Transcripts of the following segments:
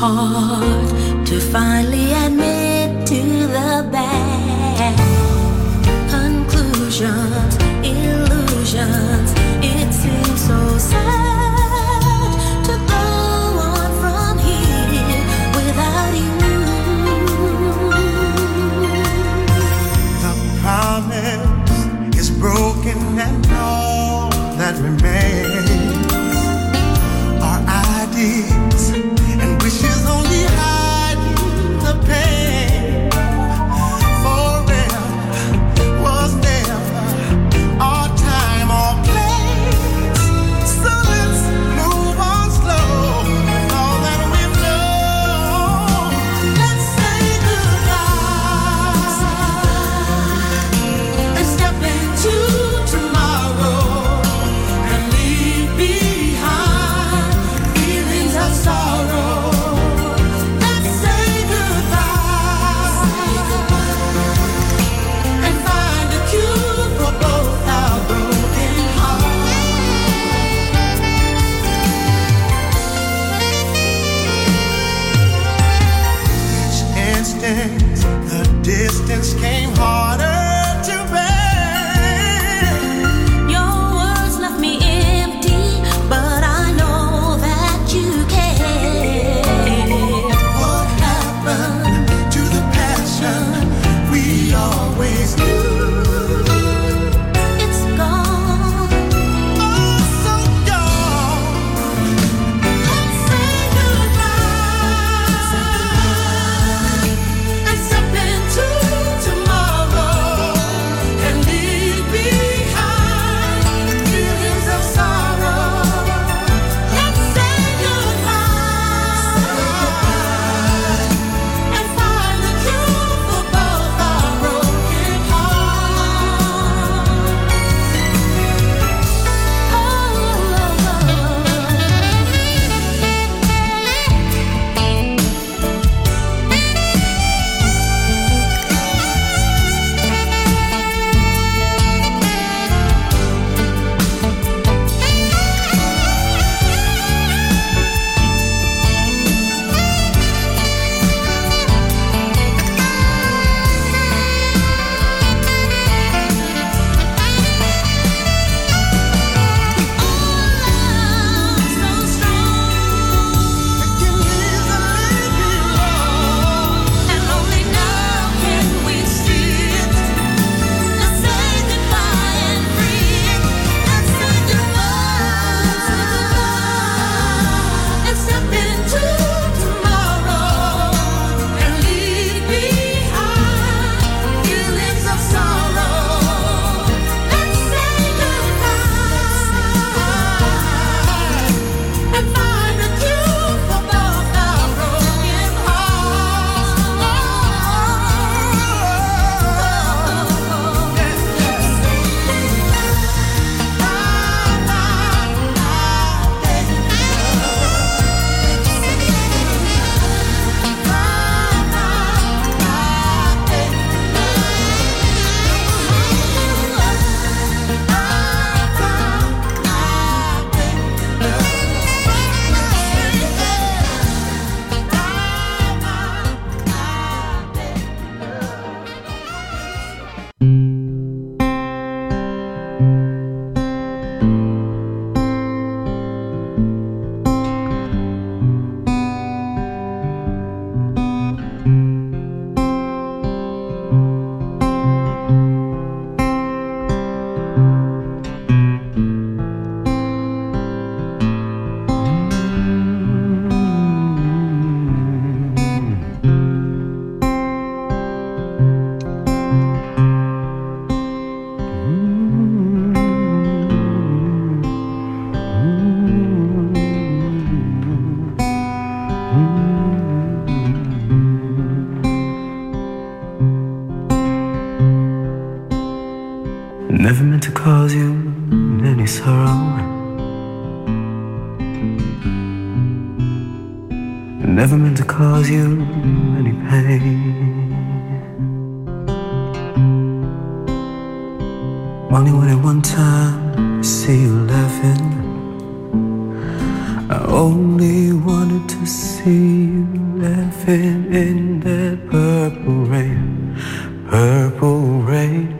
Hard to finally admit cause you any sorrow. Never meant to cause you any pain. Only when wanted one time to see you laughing. I only wanted to see you laughing in that purple rain, purple rain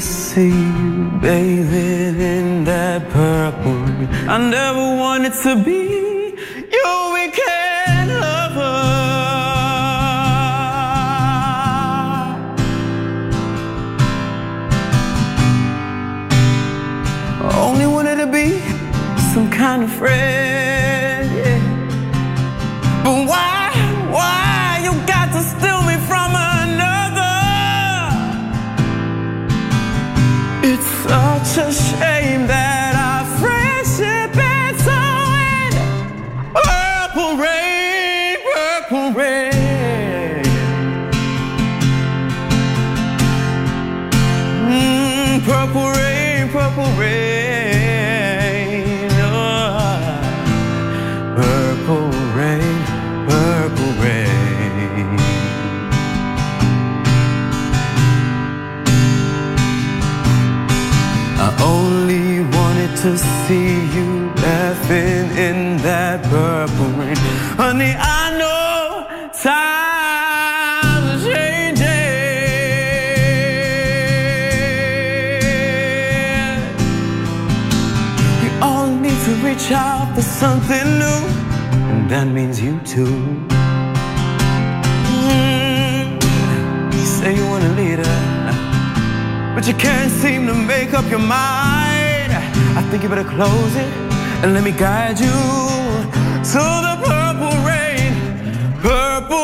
see you bathing in that purple. I never wanted to be purple rain, purple rain. Oh. Purple rain, purple rain. I only wanted to see you laughing something new, and that means you too. Mm. You say you want a leader but you can't seem to make up your mind. I think you better close it and let me guide you to the purple rain, purple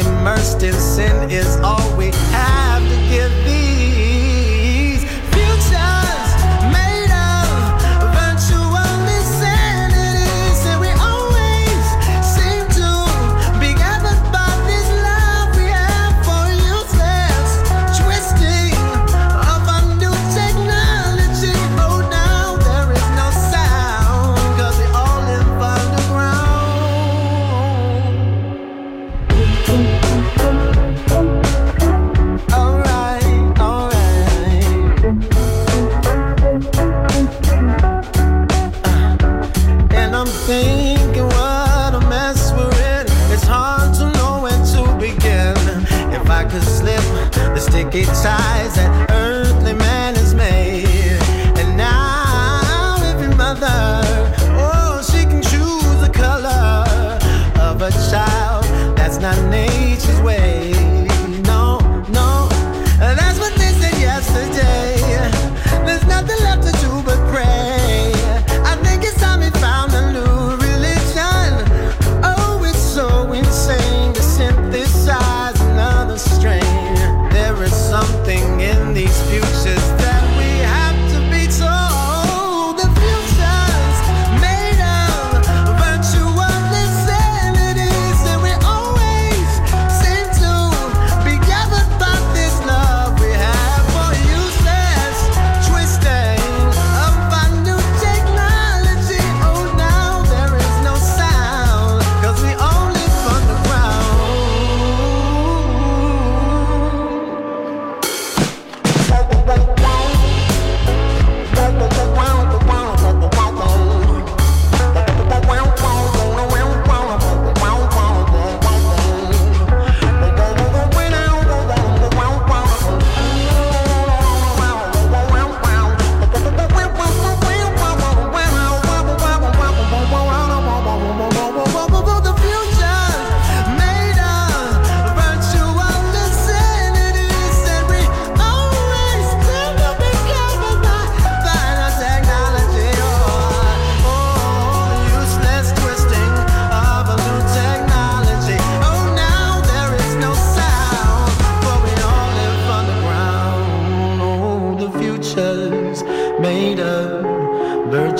immersed in sin is all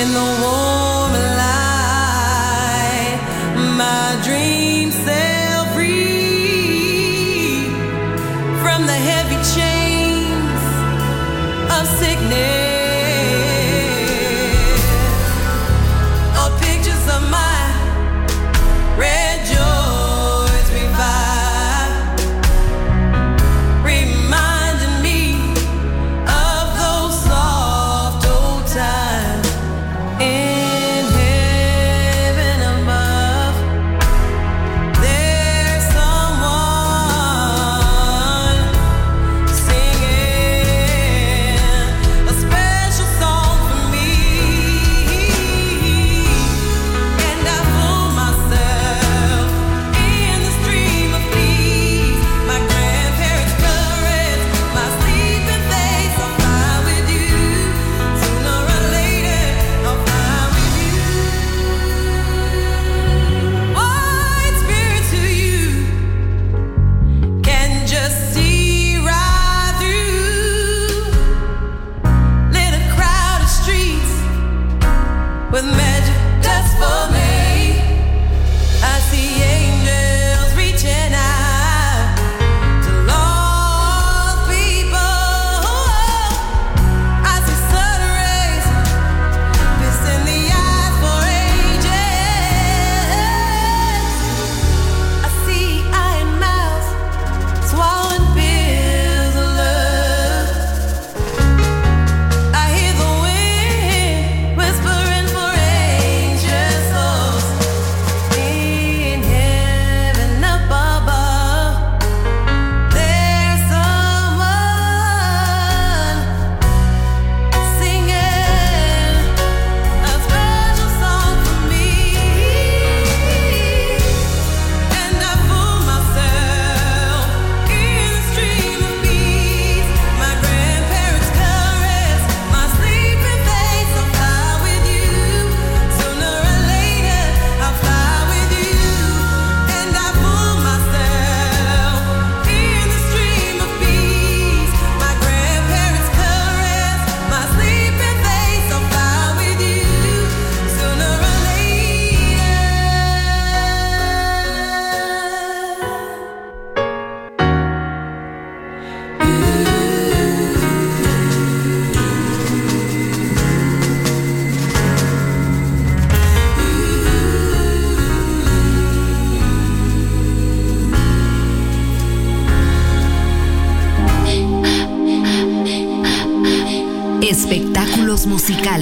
In the warm